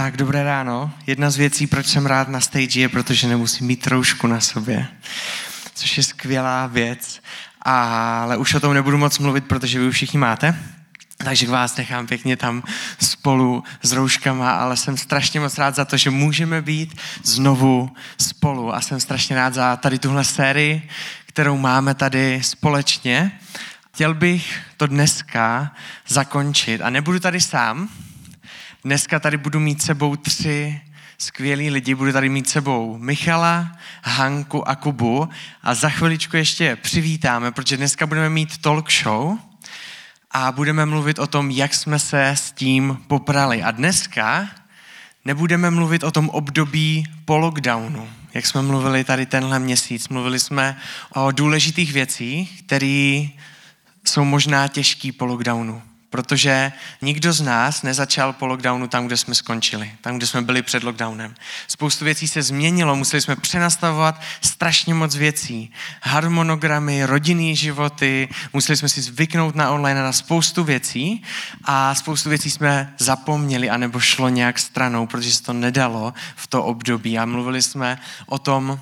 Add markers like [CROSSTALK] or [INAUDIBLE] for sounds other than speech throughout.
Tak, dobré ráno. Jedna z věcí, proč jsem rád na stage, je, protože nemusím mít troušku na sobě, což je skvělá věc. Ale už o tom nebudu moc mluvit, protože vy už všichni máte. Takže vás nechám pěkně tam spolu s rouškama, ale jsem strašně moc rád za to, že můžeme být znovu spolu. A jsem strašně rád za tady tuhle sérii, kterou máme tady společně. Chtěl bych to dneska zakončit a nebudu tady sám, Dneska tady budu mít sebou tři skvělí lidi. Budu tady mít sebou Michala, Hanku a Kubu a za chviličku ještě přivítáme, protože dneska budeme mít talk show a budeme mluvit o tom, jak jsme se s tím poprali. A dneska nebudeme mluvit o tom období po lockdownu, jak jsme mluvili tady tenhle měsíc. Mluvili jsme o důležitých věcích, které jsou možná těžký po lockdownu protože nikdo z nás nezačal po lockdownu tam, kde jsme skončili, tam, kde jsme byli před lockdownem. Spoustu věcí se změnilo, museli jsme přenastavovat strašně moc věcí. Harmonogramy, rodinný životy, museli jsme si zvyknout na online na spoustu věcí a spoustu věcí jsme zapomněli anebo šlo nějak stranou, protože se to nedalo v to období a mluvili jsme o tom,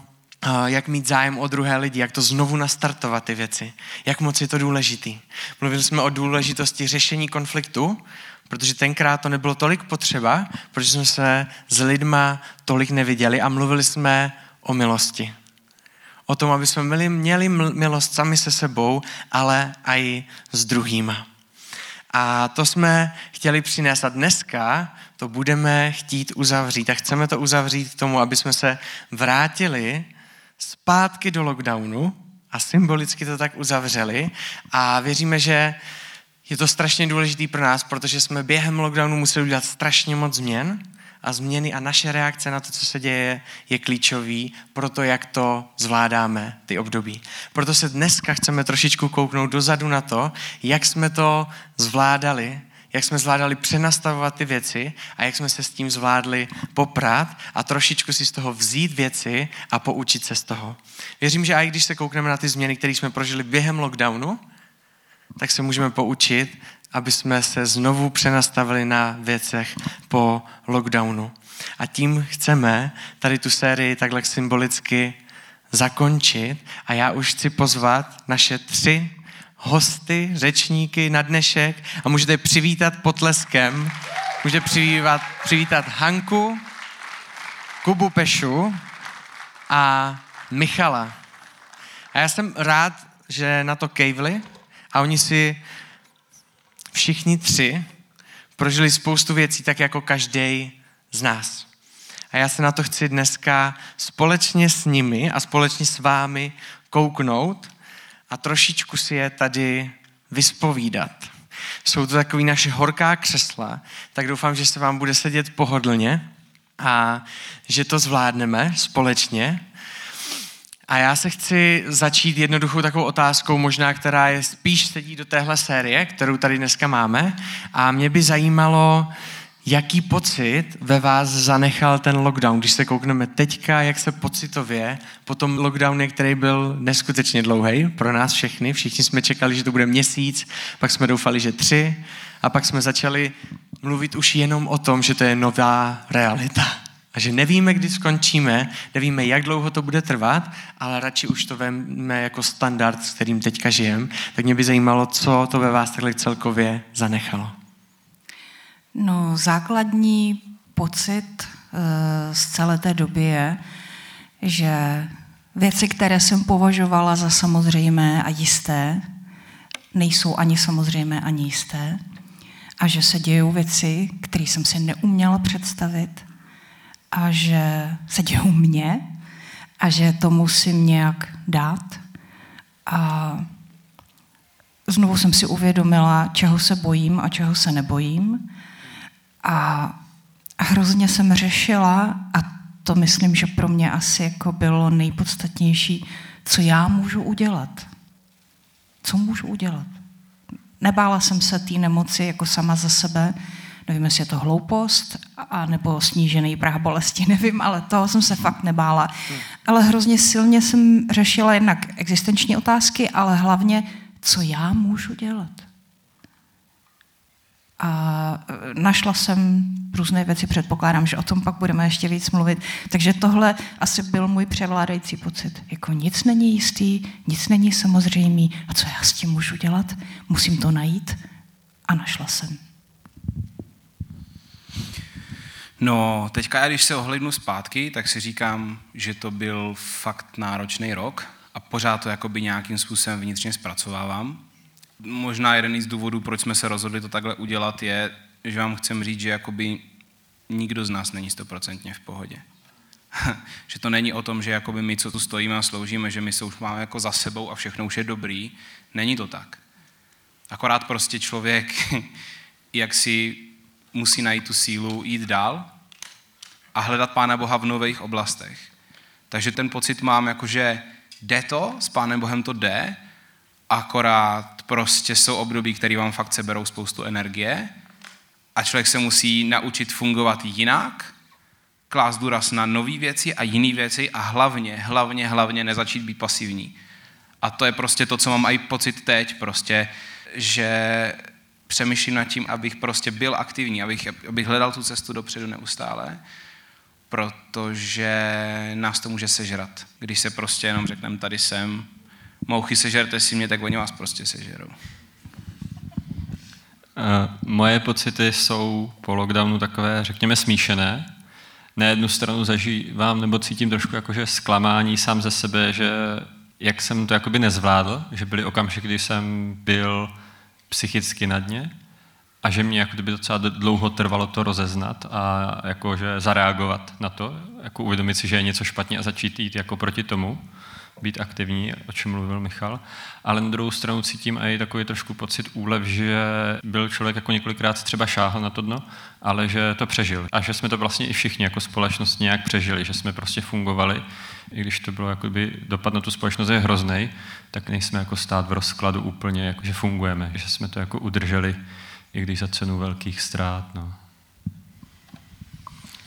jak mít zájem o druhé lidi, jak to znovu nastartovat ty věci, jak moc je to důležitý. Mluvili jsme o důležitosti řešení konfliktu, protože tenkrát to nebylo tolik potřeba, protože jsme se s lidma tolik neviděli a mluvili jsme o milosti. O tom, aby jsme měli, měli milost sami se sebou, ale i s druhýma. A to jsme chtěli přinést a dneska to budeme chtít uzavřít a chceme to uzavřít k tomu, aby jsme se vrátili zpátky do lockdownu a symbolicky to tak uzavřeli a věříme, že je to strašně důležitý pro nás, protože jsme během lockdownu museli udělat strašně moc změn a změny a naše reakce na to, co se děje, je klíčový pro to, jak to zvládáme, ty období. Proto se dneska chceme trošičku kouknout dozadu na to, jak jsme to zvládali jak jsme zvládali přenastavovat ty věci a jak jsme se s tím zvládli poprat a trošičku si z toho vzít věci a poučit se z toho. Věřím, že i když se koukneme na ty změny, které jsme prožili během lockdownu, tak se můžeme poučit, aby jsme se znovu přenastavili na věcech po lockdownu. A tím chceme tady tu sérii takhle symbolicky zakončit a já už chci pozvat naše tři hosty, řečníky na dnešek a můžete přivítat potleskem. Můžete přivítat, přivítat Hanku, Kubu Pešu a Michala. A já jsem rád, že na to kejvli a oni si všichni tři prožili spoustu věcí, tak jako každý z nás. A já se na to chci dneska společně s nimi a společně s vámi kouknout a trošičku si je tady vyspovídat. Jsou to takový naše horká křesla, tak doufám, že se vám bude sedět pohodlně a že to zvládneme společně. A já se chci začít jednoduchou takovou otázkou, možná, která je spíš sedí do téhle série, kterou tady dneska máme. A mě by zajímalo, jaký pocit ve vás zanechal ten lockdown, když se koukneme teďka, jak se pocitově po tom lockdownu, který byl neskutečně dlouhý pro nás všechny, všichni jsme čekali, že to bude měsíc, pak jsme doufali, že tři a pak jsme začali mluvit už jenom o tom, že to je nová realita. A že nevíme, kdy skončíme, nevíme, jak dlouho to bude trvat, ale radši už to veme jako standard, s kterým teďka žijeme. Tak mě by zajímalo, co to ve vás takhle celkově zanechalo. No, základní pocit eh, z celé té doby je, že věci, které jsem považovala za samozřejmé a jisté, nejsou ani samozřejmé, ani jisté. A že se dějou věci, které jsem si neuměla představit a že se dějou mně a že to musím nějak dát. A znovu jsem si uvědomila, čeho se bojím a čeho se nebojím a hrozně jsem řešila, a to myslím, že pro mě asi jako bylo nejpodstatnější, co já můžu udělat. Co můžu udělat? Nebála jsem se té nemoci jako sama za sebe, nevím, jestli je to hloupost, a nebo snížený prah bolesti, [LAUGHS] nevím, ale toho jsem se fakt nebála. Ale hrozně silně jsem řešila jednak existenční otázky, ale hlavně, co já můžu dělat. A našla jsem různé věci, předpokládám, že o tom pak budeme ještě víc mluvit. Takže tohle asi byl můj převládající pocit. Jako nic není jistý, nic není samozřejmý. A co já s tím můžu dělat? Musím to najít. A našla jsem. No, teďka, když se ohlednu zpátky, tak si říkám, že to byl fakt náročný rok a pořád to jakoby nějakým způsobem vnitřně zpracovávám. Možná jeden z důvodů, proč jsme se rozhodli to takhle udělat, je, že vám chcem říct, že jakoby nikdo z nás není stoprocentně v pohodě. [LAUGHS] že to není o tom, že jakoby my, co tu stojíme a sloužíme, že my se už máme jako za sebou a všechno už je dobrý. Není to tak. Akorát prostě člověk, [LAUGHS] jak si musí najít tu sílu jít dál a hledat Pána Boha v nových oblastech. Takže ten pocit mám, jako že jde to, s Pánem Bohem to jde, akorát prostě jsou období, které vám fakt seberou spoustu energie a člověk se musí naučit fungovat jinak, klást důraz na nové věci a jiné věci a hlavně, hlavně, hlavně nezačít být pasivní. A to je prostě to, co mám i pocit teď, prostě, že přemýšlím nad tím, abych prostě byl aktivní, abych, abych hledal tu cestu dopředu neustále, protože nás to může sežrat. Když se prostě jenom řekneme, tady jsem, mouchy sežerte si mě, tak oni vás prostě sežerou. Uh, moje pocity jsou po lockdownu takové, řekněme, smíšené. Na jednu stranu zažívám nebo cítím trošku jakože zklamání sám ze sebe, že jak jsem to jakoby nezvládl, že byly okamžiky, kdy jsem byl psychicky na dně a že mě jako kdyby docela dlouho trvalo to rozeznat a jakože zareagovat na to, jako uvědomit si, že je něco špatně a začít jít jako proti tomu, být aktivní, o čem mluvil Michal. Ale na druhou stranu cítím i takový trošku pocit úlev, že byl člověk jako několikrát třeba šáhl na to dno, ale že to přežil. A že jsme to vlastně i všichni jako společnost nějak přežili, že jsme prostě fungovali i když to bylo jakoby, dopad na tu společnost je hrozný, tak nejsme jako stát v rozkladu úplně, jako že fungujeme, že jsme to jako udrželi, i když za cenu velkých ztrát. No.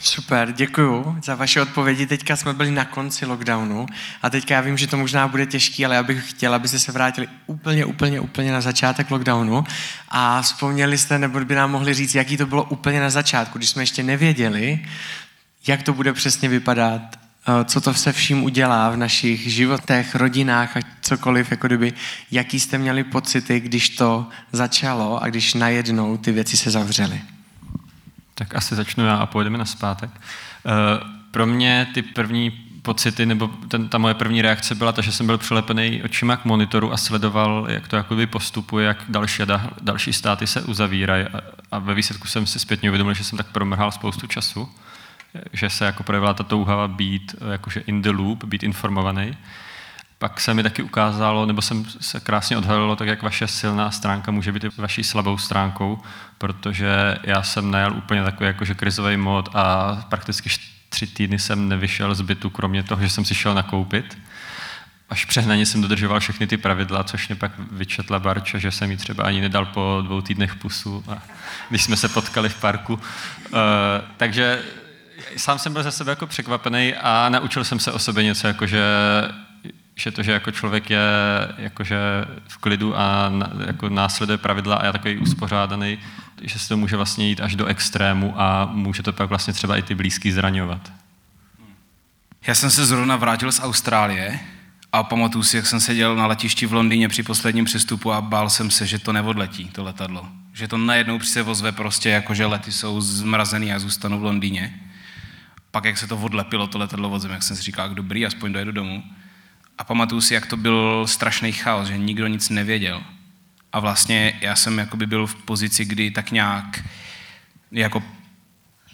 Super, děkuju za vaše odpovědi. Teďka jsme byli na konci lockdownu a teďka já vím, že to možná bude těžký, ale já bych chtěla, abyste se vrátili úplně, úplně, úplně na začátek lockdownu a vzpomněli jste, nebo by nám mohli říct, jaký to bylo úplně na začátku, když jsme ještě nevěděli, jak to bude přesně vypadat Eh, co to se vším udělá v našich životech, rodinách a cokoliv, jako kdyby, jaký jste měli pocity, když to začalo a když najednou ty věci se zavřely. Tak asi začnu já a pojedeme na zpátek. Eh, pro mě ty první pocity, nebo ten, ta moje první reakce byla ta, že jsem byl přilepený očima k monitoru a sledoval, jak to jakoby postupuje, jak další, další státy se uzavírají a, ve výsledku jsem si zpětně uvědomil, že jsem tak promrhal spoustu času že se jako projevila ta touha být jakože in the loop, být informovaný. Pak se mi taky ukázalo, nebo jsem se krásně odhalilo, tak jak vaše silná stránka může být i vaší slabou stránkou, protože já jsem najal úplně takový jakože krizový mod a prakticky tři týdny jsem nevyšel z bytu, kromě toho, že jsem si šel nakoupit. Až přehnaně jsem dodržoval všechny ty pravidla, což mě pak vyčetla Barča, že jsem jí třeba ani nedal po dvou týdnech pusu, a když jsme se potkali v parku. Uh, takže sám jsem byl ze sebe jako překvapený a naučil jsem se o sobě něco, jako že, že to, že jako člověk je jakože v klidu a na, jako následuje pravidla a je takový uspořádaný, že se to může vlastně jít až do extrému a může to pak vlastně třeba i ty blízký zraňovat. Já jsem se zrovna vrátil z Austrálie a pamatuju si, jak jsem seděl na letišti v Londýně při posledním přestupu a bál jsem se, že to neodletí, to letadlo. Že to najednou se vozve prostě, jako že lety jsou zmrazený a zůstanou v Londýně pak, jak se to odlepilo, to letadlo od jak jsem si říkal, dobrý, aspoň dojedu domů. A pamatuju si, jak to byl strašný chaos, že nikdo nic nevěděl. A vlastně já jsem jakoby byl v pozici, kdy tak nějak jako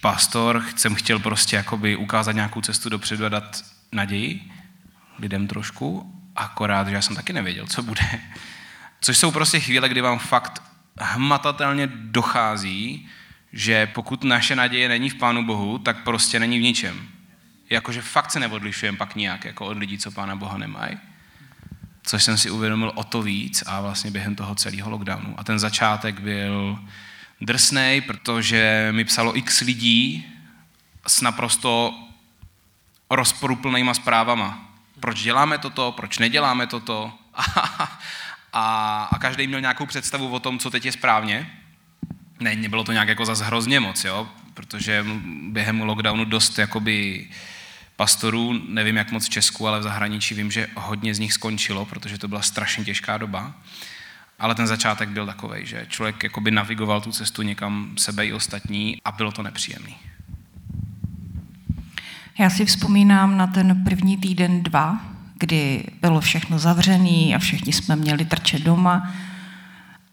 pastor jsem chtěl prostě jakoby ukázat nějakou cestu dopředu a dát naději lidem trošku, akorát, že já jsem taky nevěděl, co bude. Což jsou prostě chvíle, kdy vám fakt hmatatelně dochází, že pokud naše naděje není v Pánu Bohu, tak prostě není v ničem. Jakože fakt se neodlišujeme pak nijak jako od lidí, co Pána Boha nemají. Což jsem si uvědomil o to víc a vlastně během toho celého lockdownu. A ten začátek byl drsnej, protože mi psalo x lidí s naprosto rozporuplnýma zprávama. Proč děláme toto, proč neděláme toto. [LAUGHS] a, a každý měl nějakou představu o tom, co teď je správně. Ne, nebylo to nějak jako zase hrozně moc, jo? protože během lockdownu dost jakoby pastorů, nevím jak moc v Česku, ale v zahraničí vím, že hodně z nich skončilo, protože to byla strašně těžká doba. Ale ten začátek byl takový, že člověk jakoby navigoval tu cestu někam sebe i ostatní a bylo to nepříjemný. Já si vzpomínám na ten první týden, dva, kdy bylo všechno zavřené a všichni jsme měli trčet doma.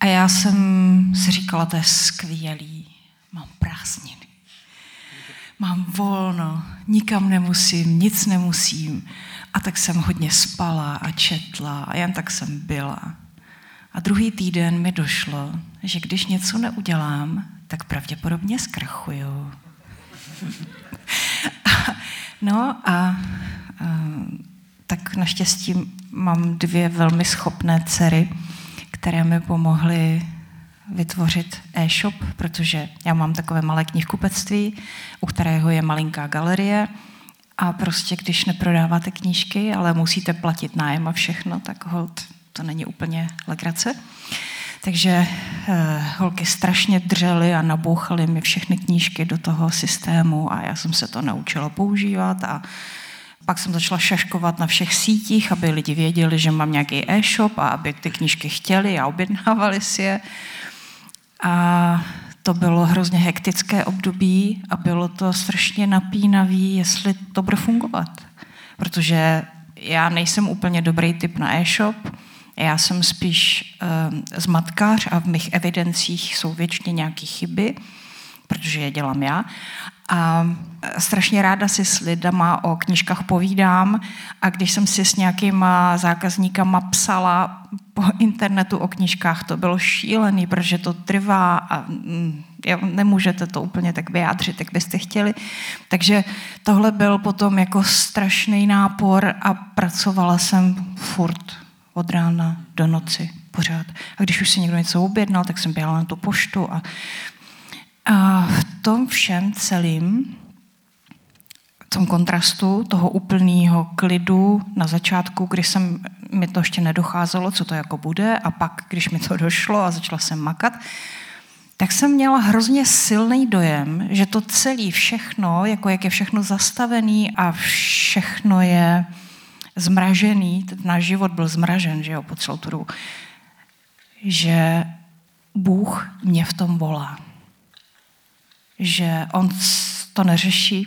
A já jsem si říkala, to je skvělý, mám prázdniny. Mám volno, nikam nemusím, nic nemusím. A tak jsem hodně spala a četla a jen tak jsem byla. A druhý týden mi došlo, že když něco neudělám, tak pravděpodobně zkrachuju. [LAUGHS] no a, a tak naštěstí mám dvě velmi schopné dcery, které mi pomohly vytvořit e-shop, protože já mám takové malé knihkupectví, u kterého je malinká galerie a prostě když neprodáváte knížky, ale musíte platit nájem a všechno, tak hold, to není úplně legrace. Takže eh, holky strašně držely a nabouchaly mi všechny knížky do toho systému a já jsem se to naučila používat a pak jsem začala šaškovat na všech sítích, aby lidi věděli, že mám nějaký e-shop a aby ty knížky chtěli a objednávali si je. A to bylo hrozně hektické období a bylo to strašně napínavý, jestli to bude fungovat. Protože já nejsem úplně dobrý typ na e-shop, já jsem spíš uh, zmatkář a v mých evidencích jsou většině nějaké chyby, protože je dělám já. A strašně ráda si s lidama o knížkách povídám a když jsem si s nějakýma zákazníkama psala po internetu o knížkách, to bylo šílený, protože to trvá a mm, nemůžete to úplně tak vyjádřit, jak byste chtěli. Takže tohle byl potom jako strašný nápor a pracovala jsem furt od rána do noci pořád. A když už si někdo něco objednal, tak jsem běhala na tu poštu a a v tom všem celým, v tom kontrastu toho úplného klidu na začátku, kdy jsem, mi to ještě nedocházelo, co to jako bude, a pak, když mi to [LAUGHS] došlo a začala jsem makat, tak jsem měla hrozně silný dojem, že to celé všechno, jako jak je všechno zastavený a všechno je zmražený, náš život byl zmražen, že jo, po celou tu že Bůh mě v tom volá že on to neřeší.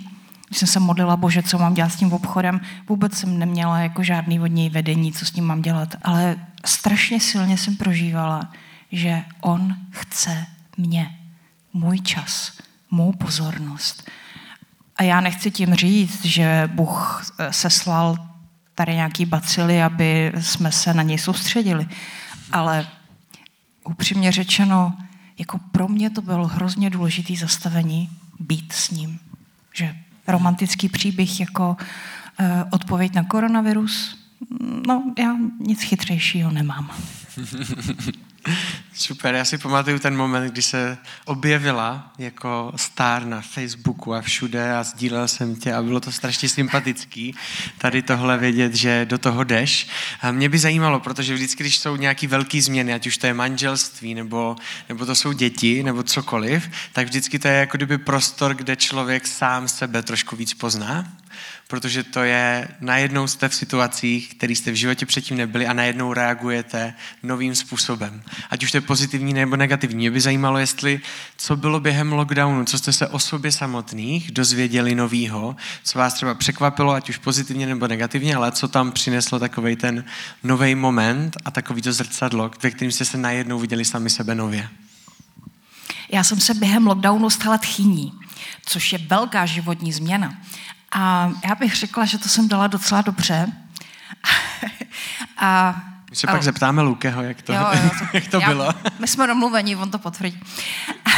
Když jsem se modlila, bože, co mám dělat s tím obchodem, vůbec jsem neměla jako žádný od něj vedení, co s ním mám dělat, ale strašně silně jsem prožívala, že on chce mě, můj čas, mou pozornost. A já nechci tím říct, že Bůh eh, seslal tady nějaký bacily, aby jsme se na něj soustředili. Ale upřímně řečeno, jako pro mě to bylo hrozně důležitý zastavení být s ním. Že romantický příběh jako uh, odpověď na koronavirus, no já nic chytřejšího nemám. [LAUGHS] Super, já si pamatuju ten moment, kdy se objevila jako star na Facebooku a všude a sdílel jsem tě a bylo to strašně sympatický tady tohle vědět, že do toho jdeš. A mě by zajímalo, protože vždycky, když jsou nějaké velké změny, ať už to je manželství, nebo, nebo to jsou děti, nebo cokoliv, tak vždycky to je jako kdyby prostor, kde člověk sám sebe trošku víc pozná protože to je, najednou jste v situacích, které jste v životě předtím nebyli a najednou reagujete novým způsobem. Ať už to je pozitivní nebo negativní. Mě by zajímalo, jestli co bylo během lockdownu, co jste se o sobě samotných dozvěděli novýho, co vás třeba překvapilo, ať už pozitivně nebo negativně, ale co tam přineslo takový ten nový moment a takový to zrcadlo, ve kterým jste se najednou viděli sami sebe nově. Já jsem se během lockdownu stala tchýní, což je velká životní změna. A já bych řekla, že to jsem dala docela dobře. [LAUGHS] a, my se pak zeptáme Lukeho, jak to, jo, jo, to, [LAUGHS] jak to já, bylo. My jsme domluveni, on to potvrdí.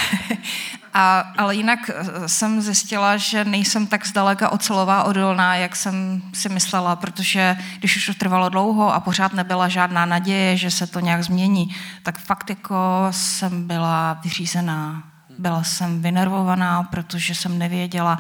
[LAUGHS] a, ale jinak eh, jsem zjistila, že nejsem tak zdaleka ocelová odolná, jak jsem si myslela, protože když už to trvalo dlouho a pořád nebyla žádná naděje, že se to nějak změní, tak fakt jako jsem byla vyřízená. Byla jsem vynervovaná, protože jsem nevěděla,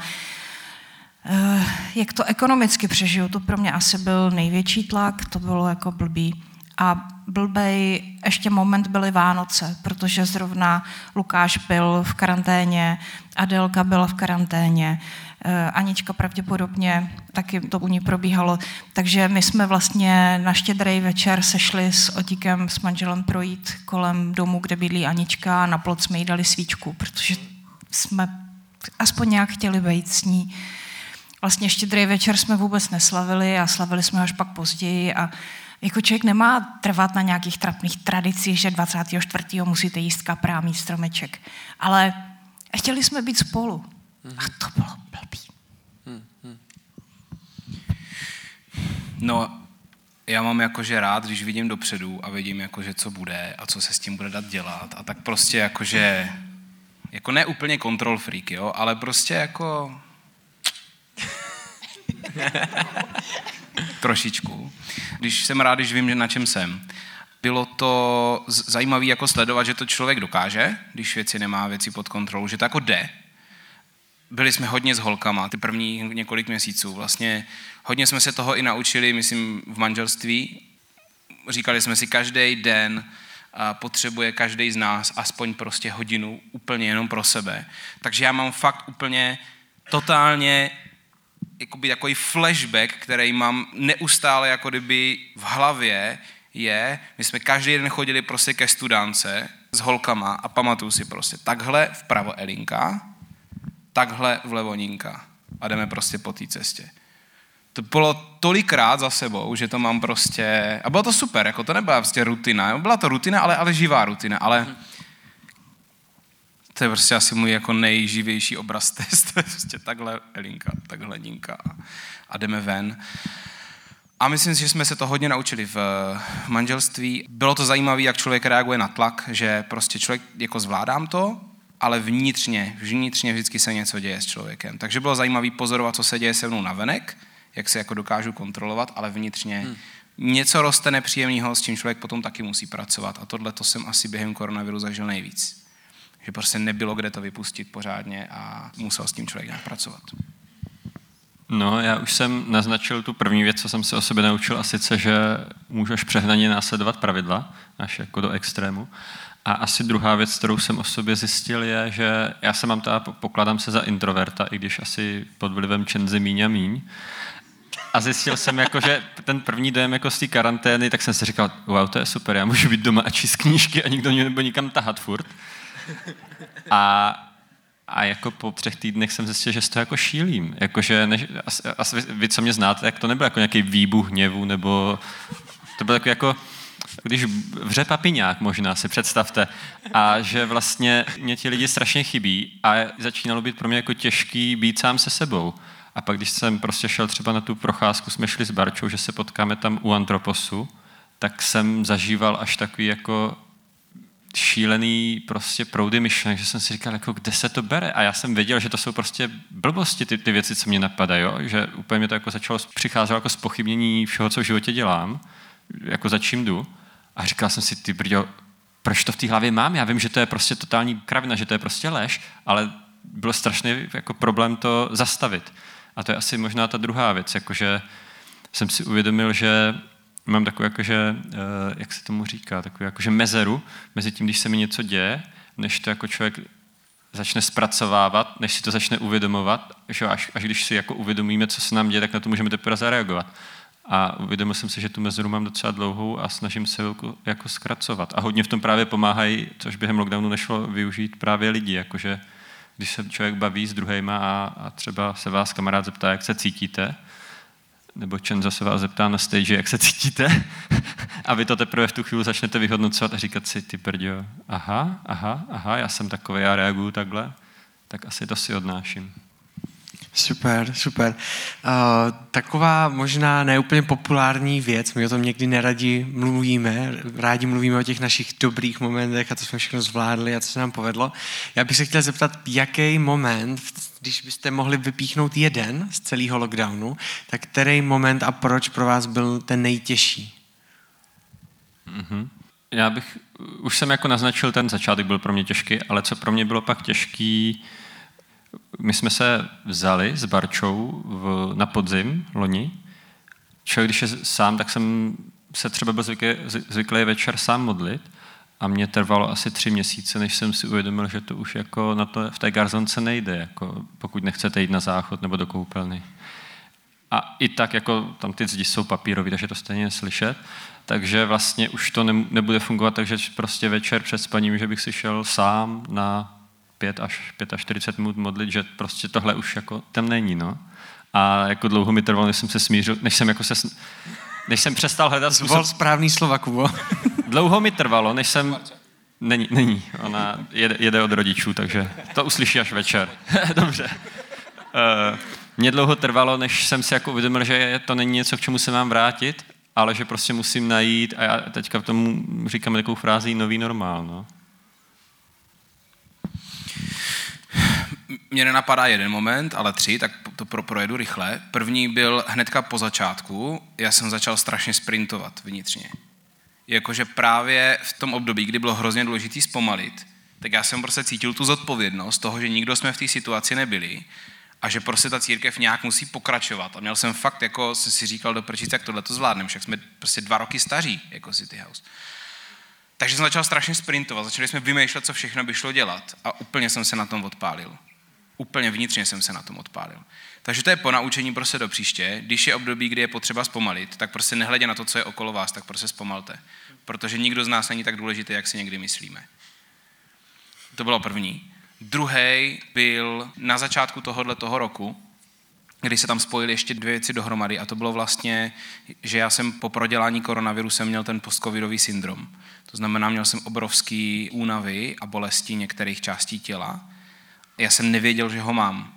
Eh, jak to ekonomicky přežiju, to pro mě asi byl největší tlak, to bylo jako blbý. A blbej ještě moment byly Vánoce, protože zrovna Lukáš byl v karanténě, Adelka byla v karanténě, eh, Anička pravděpodobně taky to u ní probíhalo. Takže my jsme vlastně na štědrý večer sešli s Otíkem, s manželem projít kolem domu, kde bydlí Anička a na plot jsme jí dali svíčku, protože jsme aspoň nějak chtěli být s ní. Vlastně štědrý večer jsme vůbec neslavili a slavili jsme až pak později a jako člověk nemá trvat na nějakých trapných tradicích, že 24. musíte jíst kaprá, mít stromeček. Ale chtěli jsme být spolu. A to bylo blbý. No, já mám jakože rád, když vidím dopředu a vidím jakože co bude a co se s tím bude dát dělat a tak prostě jakože, jako ne úplně control freak, jo, ale prostě jako [LAUGHS] trošičku. Když jsem rád, když vím, na čem jsem. Bylo to zajímavé jako sledovat, že to člověk dokáže, když věci nemá věci pod kontrolou, že to jako jde. Byli jsme hodně s holkama, ty první několik měsíců. Vlastně hodně jsme se toho i naučili, myslím, v manželství. Říkali jsme si, každý den potřebuje každý z nás aspoň prostě hodinu úplně jenom pro sebe. Takže já mám fakt úplně totálně jakoby takový flashback, který mám neustále jako kdyby v hlavě, je, my jsme každý den chodili prostě ke studance s holkama a pamatuju si prostě, takhle vpravo Elinka, takhle vlevo Ninka a jdeme prostě po té cestě. To bylo tolikrát za sebou, že to mám prostě... A bylo to super, jako to nebyla prostě rutina. Byla to rutina, ale, ale živá rutina. Ale to je prostě asi můj jako nejživější obraz test. Prostě takhle Elinka, takhle Ninka a jdeme ven. A myslím si, že jsme se to hodně naučili v manželství. Bylo to zajímavé, jak člověk reaguje na tlak, že prostě člověk, jako zvládám to, ale vnitřně, vnitřně vždycky se něco děje s člověkem. Takže bylo zajímavé pozorovat, co se děje se mnou navenek, jak se jako dokážu kontrolovat, ale vnitřně hmm. něco roste nepříjemného, s čím člověk potom taky musí pracovat. A tohle to jsem asi během koronaviru zažil nejvíc že prostě nebylo kde to vypustit pořádně a musel s tím člověk nějak pracovat. No, já už jsem naznačil tu první věc, co jsem se o sebe naučil, a sice, že můžeš přehnaně následovat pravidla, až jako do extrému. A asi druhá věc, kterou jsem o sobě zjistil, je, že já se mám teda, pokládám se za introverta, i když asi pod vlivem čenzy míň a míň. A zjistil jsem, jako, že ten první den jako z té karantény, tak jsem si říkal, wow, to je super, já můžu být doma a číst knížky a nikdo mě nebude nikam tahat furt. [LAUGHS] A, a jako po třech týdnech jsem zjistil, že z toho jako šílím. Jakože, než, asi, asi vy, co mě znáte, tak to nebyl jako nějaký výbuch hněvu, nebo to bylo jako, jako když vře papiňák možná, si představte. A že vlastně mě ti lidi strašně chybí a začínalo být pro mě jako těžký být sám se sebou. A pak, když jsem prostě šel třeba na tu procházku, jsme šli s Barčou, že se potkáme tam u Antroposu, tak jsem zažíval až takový jako šílený prostě proudy myšlenek, že jsem si říkal, jako kde se to bere? A já jsem věděl, že to jsou prostě blbosti, ty, ty věci, co mě napadají, jo? že úplně mě to jako začalo přicházet jako spochybnění všeho, co v životě dělám, jako za čím jdu. A říkal jsem si, ty brďo, proč to v té hlavě mám? Já vím, že to je prostě totální kravina, že to je prostě lež, ale byl strašný jako problém to zastavit. A to je asi možná ta druhá věc, jakože jsem si uvědomil, že mám takovou jakože, eh, jak se tomu říká, takovou jakože mezeru mezi tím, když se mi něco děje, než to jako člověk začne zpracovávat, než si to začne uvědomovat, že až, až když si jako uvědomíme, co se nám děje, tak na to můžeme teprve zareagovat. A uvědomil jsem si, že tu mezeru mám docela dlouhou a snažím se jako, jako zkracovat. A hodně v tom právě pomáhají, což během lockdownu nešlo využít právě lidi, jakože když se člověk baví s druhýma a, a třeba se vás kamarád zeptá, jak se cítíte, nebo Čenza se vás zeptá na stage, jak se cítíte [LAUGHS] a vy to teprve v tu chvíli začnete vyhodnocovat a říkat si, ty prdio, aha, aha, aha, já jsem takový, já reaguju takhle, tak asi to si odnáším. Super, super. Uh, taková možná neúplně populární věc, my o tom někdy neradi mluvíme, rádi mluvíme o těch našich dobrých momentech a co jsme všechno zvládli a co se nám povedlo. Já bych se chtěl zeptat, jaký moment, když byste mohli vypíchnout jeden z celého lockdownu, tak který moment a proč pro vás byl ten nejtěžší? Mm-hmm. Já bych, už jsem jako naznačil, ten začátek byl pro mě těžký, ale co pro mě bylo pak těžký, my jsme se vzali s Barčou v, na podzim loni. Člověk, když je sám, tak jsem se třeba byl zvyklý, zvyklý večer sám modlit a mě trvalo asi tři měsíce, než jsem si uvědomil, že to už jako na to, v té garzonce nejde, jako pokud nechcete jít na záchod nebo do koupelny. A i tak, jako tam ty zdi jsou papírové, takže to stejně neslyšet. Takže vlastně už to ne, nebude fungovat, takže prostě večer před spaním, že bych si šel sám na 5 až 45 minut modlit, že prostě tohle už jako tam není, no. A jako dlouho mi trvalo, než jsem se smířil, než jsem jako se, než jsem přestal hledat způsob. Zvol správný slova, Kubo. [LAUGHS] dlouho mi trvalo, než jsem, není, není, ona jede, jede od rodičů, takže to uslyší až večer. [LAUGHS] Dobře. Uh, mě dlouho trvalo, než jsem si jako uvědomil, že to není něco, k čemu se mám vrátit, ale že prostě musím najít, a já teďka v tomu říkám takovou frází nový normál. No. Mně nenapadá jeden moment, ale tři, tak to pro, projedu rychle. První byl hnedka po začátku, já jsem začal strašně sprintovat vnitřně. Jakože právě v tom období, kdy bylo hrozně důležité zpomalit, tak já jsem prostě cítil tu zodpovědnost toho, že nikdo jsme v té situaci nebyli a že prostě ta církev nějak musí pokračovat. A měl jsem fakt, jako jsem si říkal do prčíc, jak tohle to zvládneme, však jsme prostě dva roky staří, jako City House. Takže jsem začal strašně sprintovat, začali jsme vymýšlet, co všechno by šlo dělat a úplně jsem se na tom odpálil. Úplně vnitřně jsem se na tom odpálil. Takže to je po naučení prostě do příště. Když je období, kdy je potřeba zpomalit, tak prostě nehledě na to, co je okolo vás, tak prostě zpomalte. Protože nikdo z nás není tak důležitý, jak si někdy myslíme. To bylo první. Druhý byl na začátku tohohle toho roku, kdy se tam spojily ještě dvě věci dohromady a to bylo vlastně, že já jsem po prodělání koronaviru jsem měl ten postcovidový syndrom. To znamená, měl jsem obrovský únavy a bolesti některých částí těla. Já jsem nevěděl, že ho mám.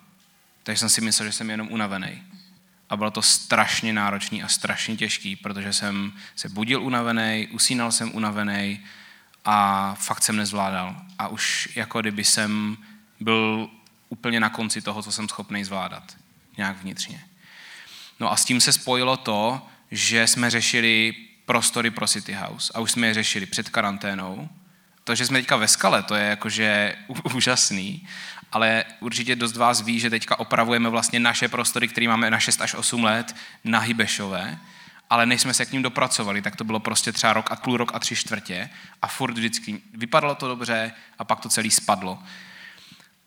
Takže jsem si myslel, že jsem jenom unavený. A bylo to strašně náročný a strašně těžký, protože jsem se budil unavený, usínal jsem unavený a fakt jsem nezvládal. A už jako kdyby jsem byl úplně na konci toho, co jsem schopný zvládat. Nějak vnitřně. No a s tím se spojilo to, že jsme řešili prostory pro City House a už jsme je řešili před karanténou. To, že jsme teďka ve skale, to je jakože [LAUGHS] úžasný, ale určitě dost vás ví, že teďka opravujeme vlastně naše prostory, které máme na 6 až 8 let na Hybešové, ale než jsme se k ním dopracovali, tak to bylo prostě třeba rok a půl rok a tři čtvrtě a furt vždycky vypadalo to dobře a pak to celý spadlo.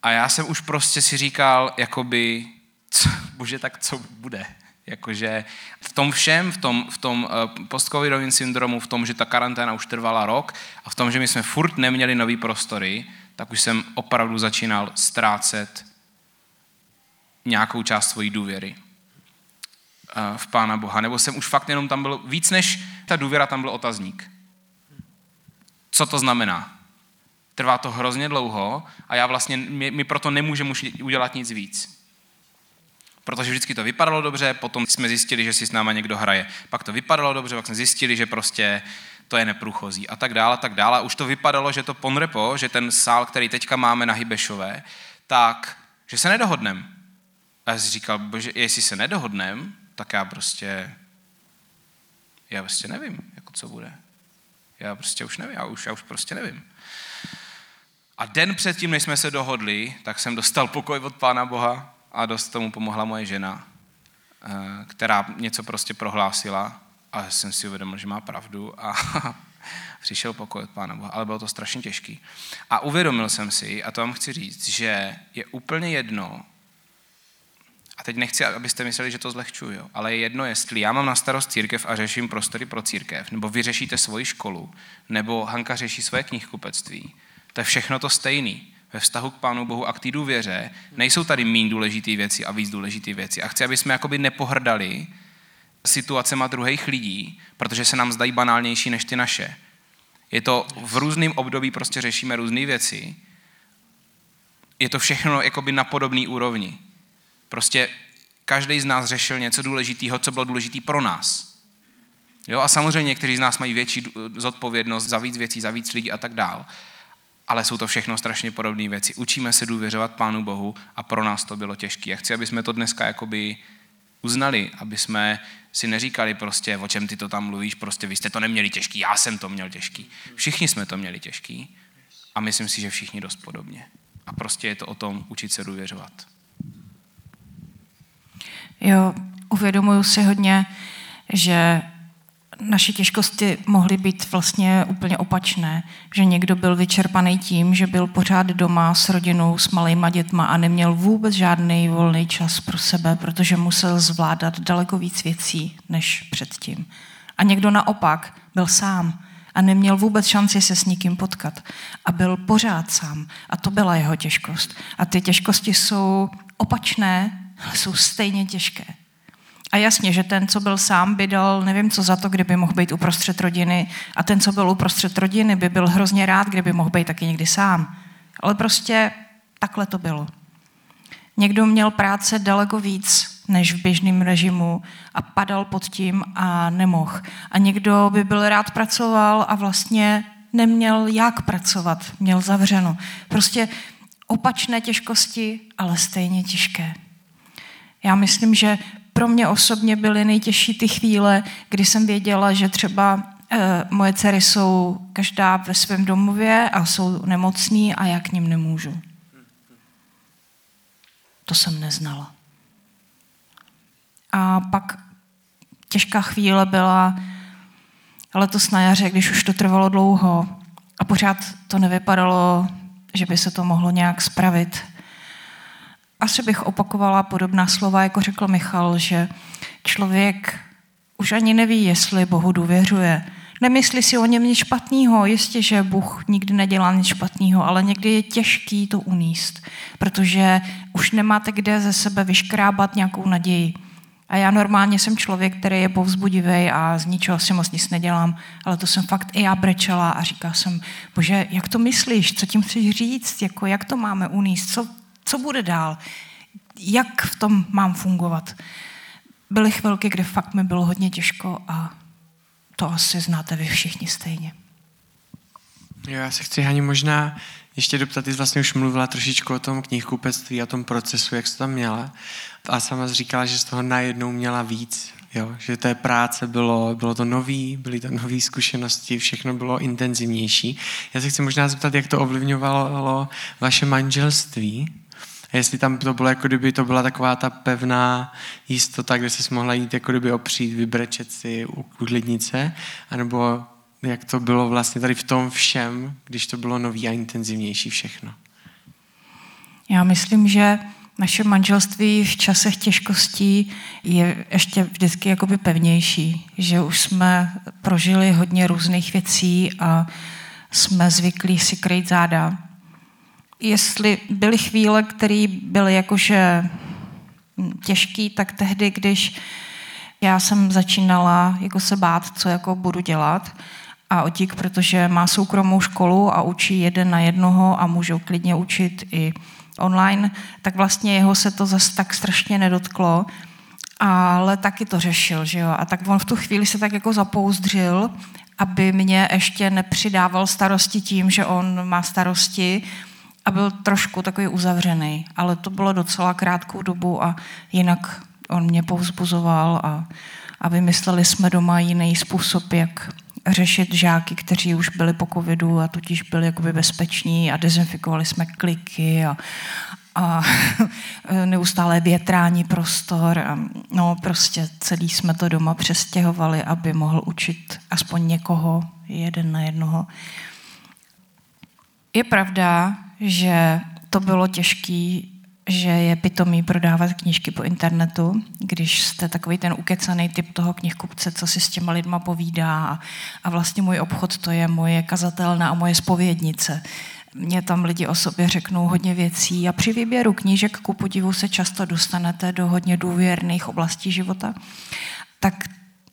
A já jsem už prostě si říkal, jakoby, co, [LAUGHS] bože, tak co bude? Jakože v tom všem, v tom, v tom uh, post-covidovém syndromu, v tom, že ta karanténa už trvala rok a v tom, že my jsme furt neměli nový prostory, tak už jsem opravdu začínal ztrácet nějakou část svojí důvěry uh, v Pána Boha. Nebo jsem už fakt jenom tam byl, víc než ta důvěra, tam byl otazník. Co to znamená? Trvá to hrozně dlouho a já vlastně, my, my proto nemůžeme už udělat nic víc. Protože vždycky to vypadalo dobře, potom jsme zjistili, že si s náma někdo hraje. Pak to vypadalo dobře, pak jsme zjistili, že prostě to je neprůchozí a tak dále, a tak dále. Už to vypadalo, že to Ponrepo, že ten sál, který teďka máme na Hybešové, tak, že se nedohodneme. A já si říkal, bože, jestli se nedohodneme, tak já prostě, já prostě nevím, jako co bude. Já prostě už nevím, já už, já už prostě nevím. A den předtím, než jsme se dohodli, tak jsem dostal pokoj od Pána Boha a dost tomu pomohla moje žena, eh, která něco prostě prohlásila a jsem si uvědomil, že má pravdu a [LAUGHS] přišel pokoj od Pána Boha, ale bylo to strašně těžký. A uvědomil jsem si, a to vám chci říct, že je úplně jedno, a teď nechci, abyste mysleli, že to zlehčuju, ale je jedno, jestli já mám na starost církev a řeším prostory pro církev, nebo vy řešíte svoji školu, nebo Hanka řeší svoje knihkupectví. To je všechno to stejný ve vztahu k Pánu Bohu a k té důvěře. Nejsou tady méně důležité věci a víc důležité věci. A chci, aby jsme jakoby nepohrdali situacema druhých lidí, protože se nám zdají banálnější než ty naše. Je to v různém období, prostě řešíme různé věci. Je to všechno jakoby na podobné úrovni. Prostě každý z nás řešil něco důležitého, co bylo důležité pro nás. Jo, a samozřejmě někteří z nás mají větší zodpovědnost za víc věcí, za víc lidí a tak dál. Ale jsou to všechno strašně podobné věci. Učíme se důvěřovat Pánu Bohu a pro nás to bylo těžké. Já chci, aby jsme to dneska jakoby uznali, aby jsme si neříkali prostě, o čem ty to tam mluvíš, prostě vy jste to neměli těžký, já jsem to měl těžký. Všichni jsme to měli těžký a myslím si, že všichni dost podobně. A prostě je to o tom učit se důvěřovat. Jo, uvědomuju si hodně, že naše těžkosti mohly být vlastně úplně opačné. Že někdo byl vyčerpaný tím, že byl pořád doma s rodinou, s malýma dětma a neměl vůbec žádný volný čas pro sebe, protože musel zvládat daleko víc věcí než předtím. A někdo naopak byl sám a neměl vůbec šanci se s nikým potkat. A byl pořád sám. A to byla jeho těžkost. A ty těžkosti jsou opačné, ale jsou stejně těžké. A jasně, že ten, co byl sám, by dal nevím co za to, kdyby mohl být uprostřed rodiny a ten, co byl uprostřed rodiny, by byl hrozně rád, kdyby mohl být taky někdy sám. Ale prostě takhle to bylo. Někdo měl práce daleko víc než v běžném režimu a padal pod tím a nemohl. A někdo by byl rád pracoval a vlastně neměl jak pracovat, měl zavřeno. Prostě opačné těžkosti, ale stejně těžké. Já myslím, že pro mě osobně byly nejtěžší ty chvíle, kdy jsem věděla, že třeba e, moje dcery jsou každá ve svém domově a jsou nemocní a já k ním nemůžu. To jsem neznala. A pak těžká chvíle byla letos na jaře, když už to trvalo dlouho a pořád to nevypadalo, že by se to mohlo nějak spravit asi bych opakovala podobná slova, jako řekl Michal, že člověk už ani neví, jestli Bohu důvěřuje. Nemyslí si o něm nic špatného, jistě, že Bůh nikdy nedělá nic špatného, ale někdy je těžký to uníst, protože už nemáte kde ze sebe vyškrábat nějakou naději. A já normálně jsem člověk, který je povzbudivý a z ničeho si moc nic nedělám, ale to jsem fakt i já brečela a říkala jsem, bože, jak to myslíš, co tím chceš říct, jako, jak to máme uníst, co, co bude dál? Jak v tom mám fungovat? Byly chvilky, kde fakt mi bylo hodně těžko a to asi znáte vy všichni stejně. Jo, já se chci Hani možná ještě doptat, ty jsi vlastně už mluvila trošičku o tom knihkupectví, o tom procesu, jak jsi tam měla. A sama říkala, že z toho najednou měla víc, jo? že té práce bylo, bylo to nový, byly to nové zkušenosti, všechno bylo intenzivnější. Já se chci možná zeptat, jak to ovlivňovalo vaše manželství, jestli tam to bylo, jako kdyby to byla taková ta pevná jistota, kde se mohla jít jako kdyby opřít, vybrečet si, uklidnit se, anebo jak to bylo vlastně tady v tom všem, když to bylo nový a intenzivnější všechno. Já myslím, že naše manželství v časech těžkostí je ještě vždycky jakoby pevnější, že už jsme prožili hodně různých věcí a jsme zvyklí si kryt záda jestli byly chvíle, které byly jakože těžký, tak tehdy, když já jsem začínala jako se bát, co jako budu dělat a otík, protože má soukromou školu a učí jeden na jednoho a můžou klidně učit i online, tak vlastně jeho se to zase tak strašně nedotklo, ale taky to řešil, že jo. A tak on v tu chvíli se tak jako zapouzdřil, aby mě ještě nepřidával starosti tím, že on má starosti, a byl trošku takový uzavřený, ale to bylo docela krátkou dobu a jinak on mě povzbuzoval a, a vymysleli jsme doma jiný způsob, jak řešit žáky, kteří už byli po covidu a totiž byli jakoby bezpeční a dezinfikovali jsme kliky a, a [LAUGHS] neustále větrání prostor. A, no prostě celý jsme to doma přestěhovali, aby mohl učit aspoň někoho, jeden na jednoho. Je pravda, že to bylo těžké, že je pitomý prodávat knížky po internetu, když jste takový ten ukecaný typ toho knihkupce, co si s těma lidma povídá a, a vlastně můj obchod to je moje kazatelna a moje spovědnice. Mně tam lidi o sobě řeknou hodně věcí a při výběru knížek ku podivu se často dostanete do hodně důvěrných oblastí života. Tak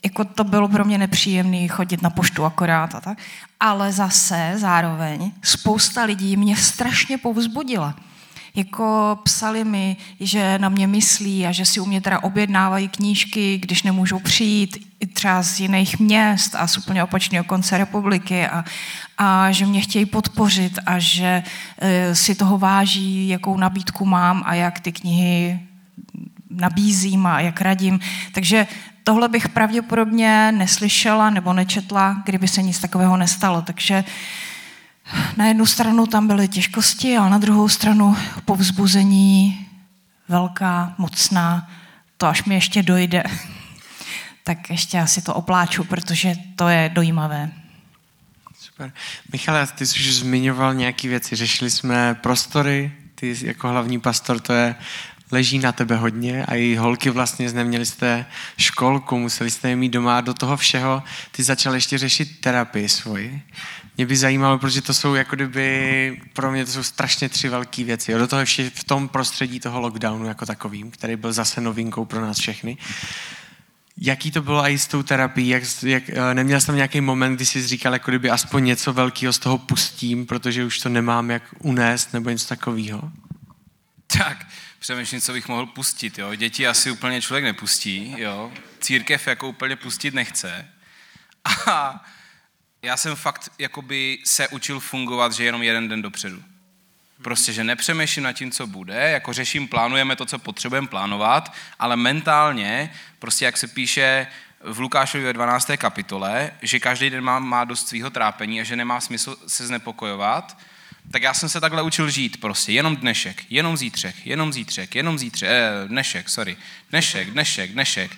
jako to bylo pro mě nepříjemné chodit na poštu akorát a tak. Ale zase zároveň spousta lidí mě strašně povzbudila. Jako psali mi, že na mě myslí a že si u mě teda objednávají knížky, když nemůžou přijít i třeba z jiných měst a z úplně opačného konce republiky a, a že mě chtějí podpořit a že e, si toho váží, jakou nabídku mám a jak ty knihy nabízím a jak radím. Takže tohle bych pravděpodobně neslyšela nebo nečetla, kdyby se nic takového nestalo. Takže na jednu stranu tam byly těžkosti, ale na druhou stranu povzbuzení velká, mocná, to až mi ještě dojde. [LAUGHS] tak ještě asi to opláču, protože to je dojímavé. Super. Michale, ty jsi už zmiňoval nějaké věci. Řešili jsme prostory, ty jako hlavní pastor, to je leží na tebe hodně a i holky vlastně neměli jste školku, museli jste je mít doma a do toho všeho ty začal ještě řešit terapii svoji. Mě by zajímalo, protože to jsou jako kdyby, pro mě to jsou strašně tři velké věci. Do toho ještě v tom prostředí toho lockdownu jako takovým, který byl zase novinkou pro nás všechny. Jaký to bylo i s tou terapií? Jak, jak, eh, neměl jsem nějaký moment, kdy jsi říkal, jako kdyby aspoň něco velkého z toho pustím, protože už to nemám jak unést nebo něco takového? Tak, přemýšlím, co bych mohl pustit. Jo. Děti asi úplně člověk nepustí. Jo. Církev jako úplně pustit nechce. [LAUGHS] A já jsem fakt jakoby se učil fungovat, že jenom jeden den dopředu. Prostě, že nepřemýšlím nad tím, co bude, jako řeším, plánujeme to, co potřebujeme plánovat, ale mentálně, prostě jak se píše v Lukášovi ve 12. kapitole, že každý den má, má dost svého trápení a že nemá smysl se znepokojovat, tak já jsem se takhle učil žít prostě, jenom dnešek, jenom zítřek, jenom zítřek, jenom zítřek, eh, dnešek, sorry, dnešek, dnešek, dnešek,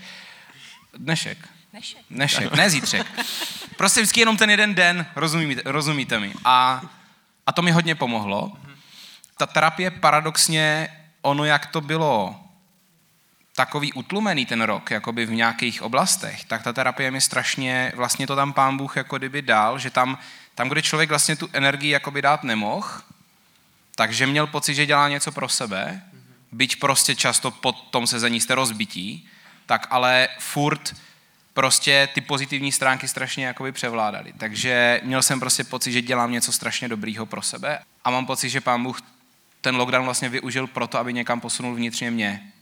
dnešek, dnešek, dnešek ne zítřek. Prostě vždycky jenom ten jeden den, rozumíte, rozumíte mi. A, a to mi hodně pomohlo. Ta terapie paradoxně, ono jak to bylo takový utlumený ten rok, jakoby v nějakých oblastech, tak ta terapie mi strašně, vlastně to tam pán Bůh jako kdyby dal, že tam tam, kde člověk vlastně tu energii jakoby dát nemohl, takže měl pocit, že dělá něco pro sebe, byť prostě často pod tom sezení jste rozbití, tak ale furt prostě ty pozitivní stránky strašně jakoby převládaly. Takže měl jsem prostě pocit, že dělám něco strašně dobrýho pro sebe a mám pocit, že pán Bůh ten lockdown vlastně využil proto, aby někam posunul vnitřně mě.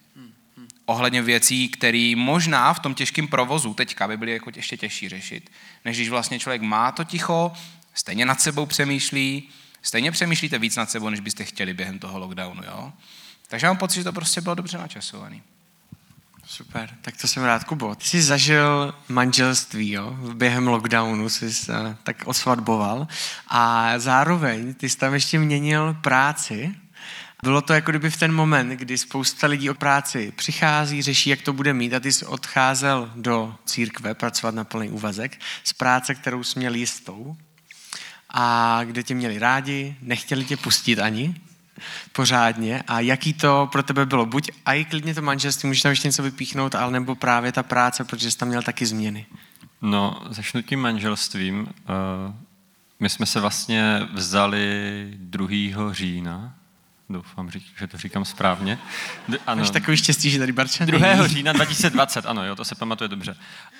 Ohledně věcí, které možná v tom těžkém provozu teďka by byly jako ještě těžší řešit, než když vlastně člověk má to ticho, stejně nad sebou přemýšlí, stejně přemýšlíte víc nad sebou, než byste chtěli během toho lockdownu. Jo? Takže mám pocit, že to prostě bylo dobře načasovaný. Super, tak to jsem rád, Kubo. Ty jsi zažil manželství, jo? Během lockdownu jsi tak osvadboval a zároveň ty jsi tam ještě měnil práci. Bylo to jako kdyby v ten moment, kdy spousta lidí o práci přichází, řeší, jak to bude mít a ty jsi odcházel do církve pracovat na plný úvazek z práce, kterou jsi měl jistou a kde tě měli rádi, nechtěli tě pustit ani pořádně a jaký to pro tebe bylo. Buď a i klidně to manželství, můžeš tam ještě něco vypíchnout, ale nebo právě ta práce, protože jsi tam měl taky změny. No, začnu tím manželstvím. Eh, my jsme se vlastně vzali 2. října Doufám, že to říkám správně. Ano. Máš takový štěstí, že tady Barča 2. října 2020, ano, jo, to se pamatuje dobře.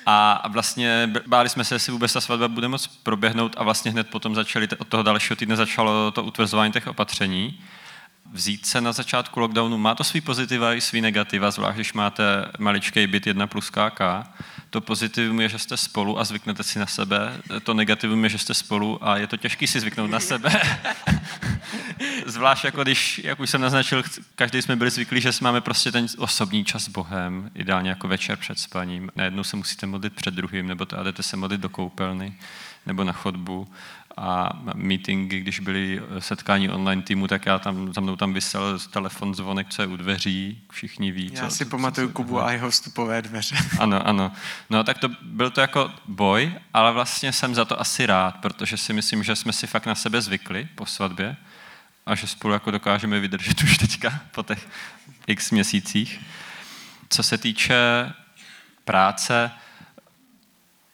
A, vlastně báli jsme se, jestli vůbec ta svatba bude moc proběhnout a vlastně hned potom začali, od toho dalšího týdne začalo to utvrzování těch opatření. Vzít se na začátku lockdownu má to svý pozitiva i svý negativa, zvlášť když máte maličký byt 1 plus KK. To pozitivum je, že jste spolu a zvyknete si na sebe. To negativum je, že jste spolu a je to těžké si zvyknout na sebe. [LAUGHS] Zvlášť jako když, jak už jsem naznačil, každý jsme byli zvyklí, že máme prostě ten osobní čas s Bohem, ideálně jako večer před spaním. Najednou se musíte modlit před druhým, nebo to jdete se modlit do koupelny, nebo na chodbu a meetingy, když byly setkání online týmu, tak já tam, za mnou tam vysel telefon, zvonek, co je u dveří, všichni ví. Já co, si co, pamatuju co, Kubu a jeho vstupové dveře. [LAUGHS] Ano, ano. No tak to byl to jako boj, ale vlastně jsem za to asi rád, protože si myslím, že jsme si fakt na sebe zvykli po svatbě a že spolu jako dokážeme vydržet už teďka po těch x měsících. Co se týče práce,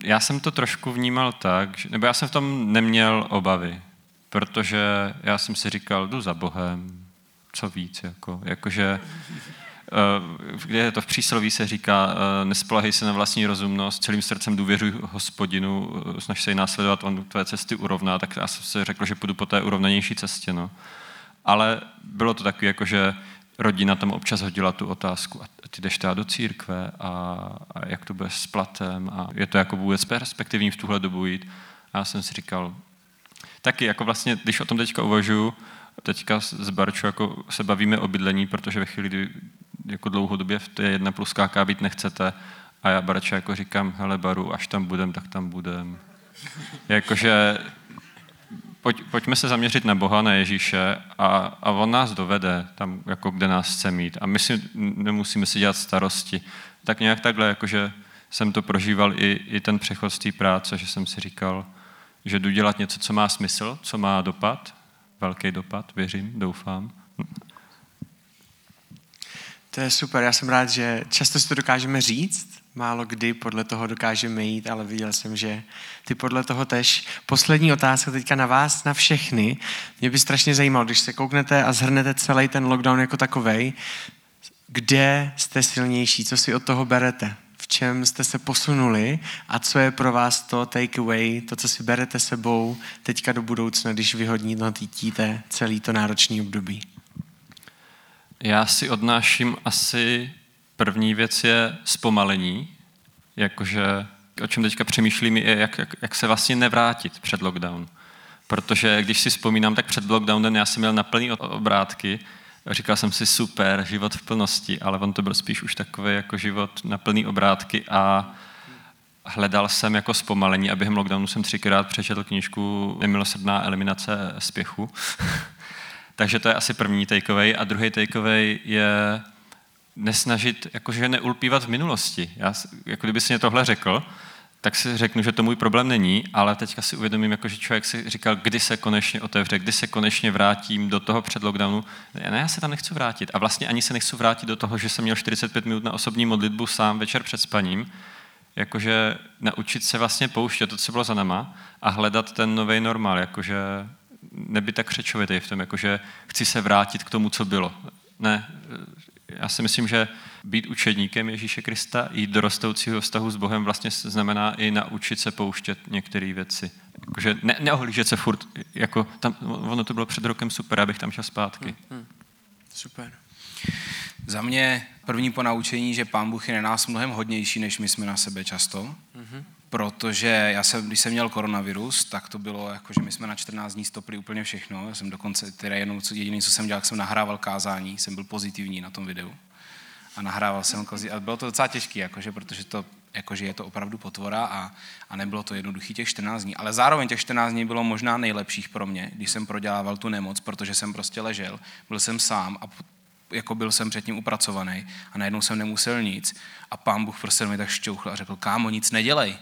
já jsem to trošku vnímal tak, nebo já jsem v tom neměl obavy, protože já jsem si říkal, jdu za Bohem, co víc, jako, jakože eh, kde je to v přísloví se říká, eh, nespolehej se na vlastní rozumnost, celým srdcem důvěřuj hospodinu, eh, snaž se ji následovat, on tvé cesty urovná, tak já jsem si řekl, že půjdu po té urovnanější cestě. No. Ale bylo to takové, jako že rodina tam občas hodila tu otázku, a ty jdeš teda do církve a, a jak to bude s platem a je to jako vůbec perspektivní v tuhle dobu jít. A já jsem si říkal, taky jako vlastně, když o tom teďka uvažuju, teďka s Barčou jako se bavíme o bydlení, protože ve chvíli, kdy jako dlouhodobě v té jedna plus KK být nechcete a já Barča jako říkám, hele Baru, až tam budem, tak tam budem. Jakože pojď, pojďme se zaměřit na Boha, na Ježíše a, a on nás dovede tam, jako kde nás chce mít. A my si nemusíme si dělat starosti. Tak nějak takhle, jakože jsem to prožíval i, i ten přechod z té práce, že jsem si říkal, že jdu dělat něco, co má smysl, co má dopad, velký dopad, věřím, doufám. To je super, já jsem rád, že často si to dokážeme říct, málo kdy podle toho dokážeme jít, ale viděl jsem, že ty podle toho tež. Poslední otázka teďka na vás, na všechny. Mě by strašně zajímalo, když se kouknete a zhrnete celý ten lockdown jako takovej, kde jste silnější, co si od toho berete, v čem jste se posunuli a co je pro vás to takeaway, to, co si berete sebou teďka do budoucna, když vyhodnotíte celý to náročný období. Já si odnáším asi první věc je zpomalení, jakože o čem teďka přemýšlím, je, jak, jak, jak se vlastně nevrátit před lockdown. Protože když si vzpomínám, tak před lockdownem já jsem měl na plný obrátky, říkal jsem si super, život v plnosti, ale on to byl spíš už takový jako život na plný obrátky a hledal jsem jako zpomalení a během lockdownu jsem třikrát přečetl knížku Nemilosrdná eliminace spěchu. [LAUGHS] Takže to je asi první takeaway. A druhý takeaway je nesnažit, jakože neulpívat v minulosti. Já, jako kdyby si mě tohle řekl, tak si řeknu, že to můj problém není, ale teďka si uvědomím, jako, že člověk si říkal, kdy se konečně otevře, kdy se konečně vrátím do toho před lockdownu. Ne, já se tam nechci vrátit. A vlastně ani se nechci vrátit do toho, že jsem měl 45 minut na osobní modlitbu sám večer před spaním, jakože naučit se vlastně pouštět to, co bylo za nama a hledat ten nový normál, jakože nebyt tak křečovitý v tom, jakože chci se vrátit k tomu, co bylo. Ne, já si myslím, že být učedníkem Ježíše Krista, jít do rostoucího vztahu s Bohem vlastně znamená i naučit se pouštět některé věci. Jakože ne, neohlížet se furt, jako tam, ono to bylo před rokem super, abych tam šel zpátky. Hmm, hmm. Super. Za mě první ponaučení, že Pán Bůh je na nás mnohem hodnější, než my jsme na sebe často. Mm-hmm protože já jsem, když jsem měl koronavirus, tak to bylo jako, že my jsme na 14 dní stopli úplně všechno. Já jsem dokonce, teda jenom co jediný, co jsem dělal, jsem nahrával kázání, jsem byl pozitivní na tom videu. A nahrával jsem kázání. A bylo to docela těžké, jakože, protože to, jakože je to opravdu potvora a, a nebylo to jednoduchý těch 14 dní. Ale zároveň těch 14 dní bylo možná nejlepších pro mě, když jsem prodělával tu nemoc, protože jsem prostě ležel, byl jsem sám a jako byl jsem předtím upracovaný a najednou jsem nemusel nic. A pán Bůh prostě mi tak šťouchl a řekl, kámo, nic nedělej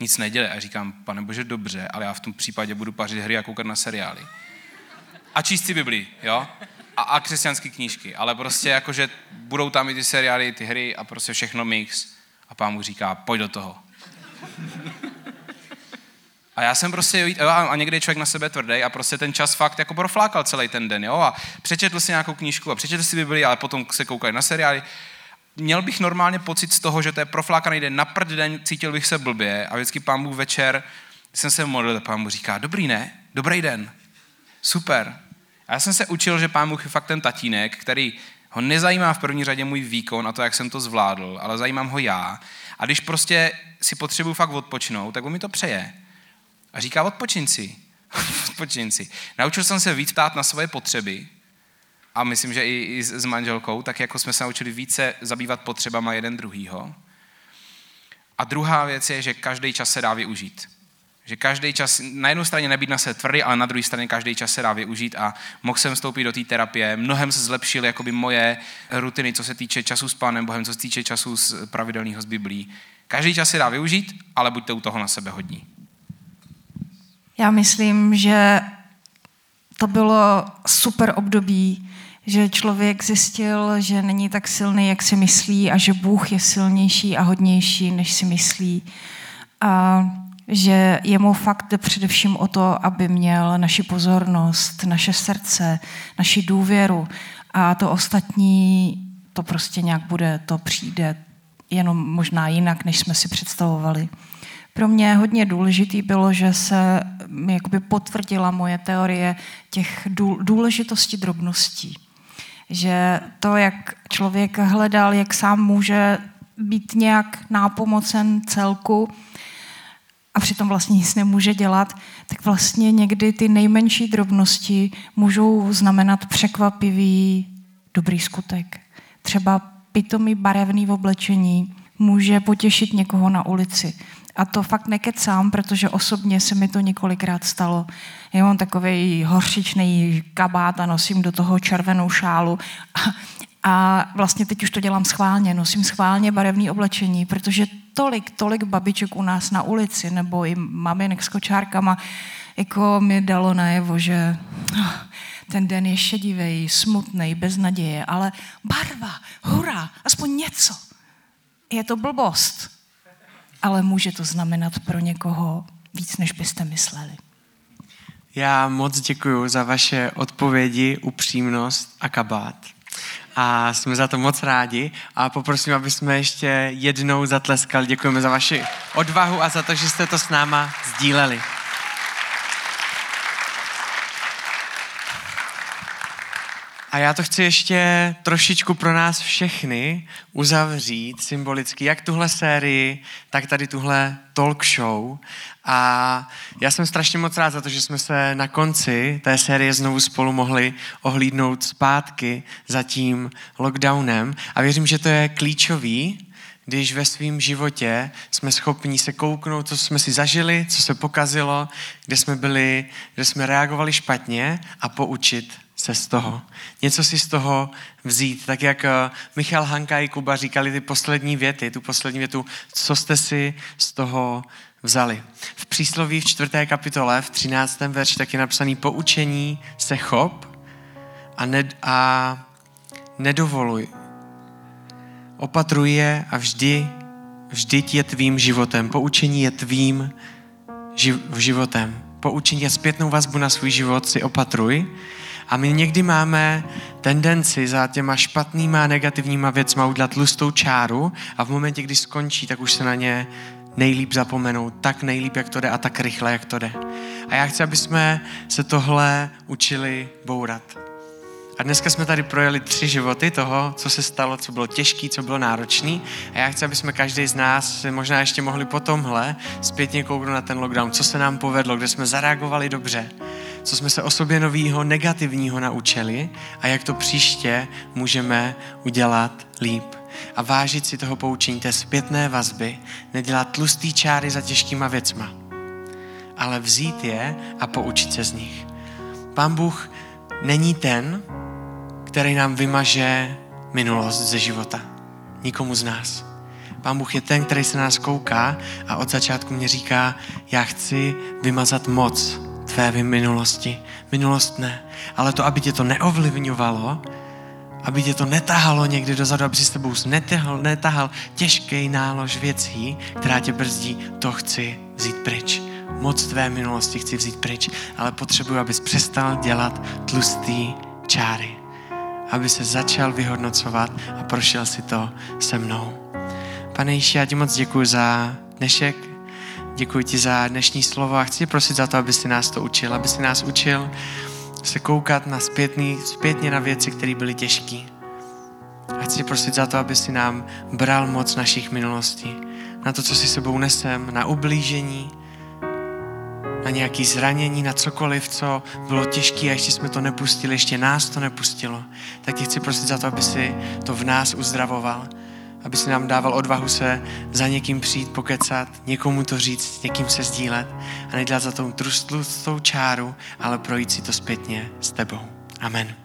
nic nedělej. A říkám, pane bože, dobře, ale já v tom případě budu pařit hry a koukat na seriály. A číst si Bibli, jo? A, a křesťanské knížky. Ale prostě jakože budou tam i ty seriály, ty hry a prostě všechno mix. A pán mu říká, pojď do toho. A já jsem prostě, a někdy je člověk na sebe tvrdý a prostě ten čas fakt jako proflákal celý ten den, jo, a přečetl si nějakou knížku a přečetl si Bibli, ale potom se koukali na seriály měl bych normálně pocit z toho, že to je proflákaný den, na prd den cítil bych se blbě a vždycky pán Bůh večer, když jsem se modlil, pán Bůh říká, dobrý ne, dobrý den, super. A já jsem se učil, že pán Bůh je fakt ten tatínek, který ho nezajímá v první řadě můj výkon a to, jak jsem to zvládl, ale zajímám ho já. A když prostě si potřebuji fakt odpočinout, tak on mi to přeje. A říká, odpočin si. [LAUGHS] odpočin si. Naučil jsem se víc ptát na svoje potřeby, a myslím, že i, i s manželkou, tak jako jsme se naučili více zabývat potřebama jeden druhýho. A druhá věc je, že každý čas se dá využít. Že každý čas, na jednu straně nebýt na se tvrdý, ale na druhé straně každý čas se dá využít a mohl jsem vstoupit do té terapie. Mnohem se zlepšily jakoby moje rutiny, co se týče času s Pánem Bohem, co se týče času z pravidelného z Biblí. Každý čas se dá využít, ale buďte u toho na sebe hodní. Já myslím, že to bylo super období, že člověk zjistil, že není tak silný, jak si myslí a že Bůh je silnější a hodnější, než si myslí. A že jemu fakt jde především o to, aby měl naši pozornost, naše srdce, naši důvěru a to ostatní, to prostě nějak bude, to přijde jenom možná jinak, než jsme si představovali. Pro mě hodně důležitý bylo, že se jakoby potvrdila moje teorie těch důležitosti drobností že to, jak člověk hledal, jak sám může být nějak nápomocen celku a přitom vlastně nic nemůže dělat, tak vlastně někdy ty nejmenší drobnosti můžou znamenat překvapivý dobrý skutek. Třeba pitomý barevný oblečení může potěšit někoho na ulici. A to fakt nekecám, protože osobně se mi to několikrát stalo. Já mám takový horšičný kabát a nosím do toho červenou šálu. A, A vlastně teď už to dělám schválně, nosím schválně barevné oblečení, protože tolik, tolik babiček u nás na ulici, nebo i maminek s kočárkama, jako mi dalo najevo, že ten den je šedivý, smutný, bez naděje, ale barva, hurá, aspoň něco. Je to blbost, ale může to znamenat pro někoho víc, než byste mysleli. Já moc děkuji za vaše odpovědi, upřímnost a kabát. A jsme za to moc rádi a poprosím, aby jsme ještě jednou zatleskali. Děkujeme za vaši odvahu a za to, že jste to s náma sdíleli. A já to chci ještě trošičku pro nás všechny uzavřít symbolicky, jak tuhle sérii, tak tady tuhle talk show. A já jsem strašně moc rád za to, že jsme se na konci té série znovu spolu mohli ohlídnout zpátky za tím lockdownem. A věřím, že to je klíčový, když ve svém životě jsme schopni se kouknout, co jsme si zažili, co se pokazilo, kde jsme byli, kde jsme reagovali špatně a poučit se z toho. Něco si z toho vzít. Tak jak eh, Michal Hanka i Kuba říkali ty poslední věty, tu poslední větu, co jste si z toho vzali. V přísloví v čtvrté kapitole, v třináctém verši, tak je napsaný poučení se chop a, ne, a nedovoluj. Opatruj je a vždy, vždy je tvým životem. Poučení je tvým živ, životem. Poučení a zpětnou vazbu na svůj život si opatruj a my někdy máme tendenci za těma špatnýma negativníma věcma udělat tlustou čáru a v momentě, kdy skončí, tak už se na ně nejlíp zapomenou, tak nejlíp, jak to jde a tak rychle, jak to jde. A já chci, aby jsme se tohle učili bourat. A dneska jsme tady projeli tři životy toho, co se stalo, co bylo těžké, co bylo náročné. A já chci, aby jsme každý z nás si možná ještě mohli po tomhle zpětně kouknout na ten lockdown, co se nám povedlo, kde jsme zareagovali dobře, co jsme se o sobě novýho negativního naučili a jak to příště můžeme udělat líp. A vážit si toho poučení, té zpětné vazby, nedělat tlustý čáry za těžkýma věcma, ale vzít je a poučit se z nich. Pán Bůh není ten, který nám vymaže minulost ze života. Nikomu z nás. Pán Bůh je ten, který se nás kouká a od začátku mě říká, já chci vymazat moc tvé minulosti. Minulost ne. Ale to, aby tě to neovlivňovalo, aby tě to netahalo někdy dozadu, aby si s tebou netahal, netahal těžký nálož věcí, která tě brzdí, to chci vzít pryč. Moc tvé minulosti chci vzít pryč, ale potřebuji, abys přestal dělat tlustý čáry. Aby se začal vyhodnocovat a prošel si to se mnou. Pane Ježíši, já ti moc děkuji za dnešek, Děkuji ti za dnešní slovo a chci prosit za to, aby si nás to učil, aby si nás učil se koukat na zpětný, zpětně na věci, které byly těžké. A chci prosit za to, aby si nám bral moc našich minulostí, na to, co si sebou nesem, na ublížení, na nějaké zranění, na cokoliv, co bylo těžké a ještě jsme to nepustili, ještě nás to nepustilo. Tak ti chci prosit za to, aby si to v nás uzdravoval aby si nám dával odvahu se za někým přijít, pokecat, někomu to říct, někým se sdílet a nedělat za tou trustlou čáru, ale projít si to zpětně s tebou. Amen.